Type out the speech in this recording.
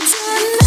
done.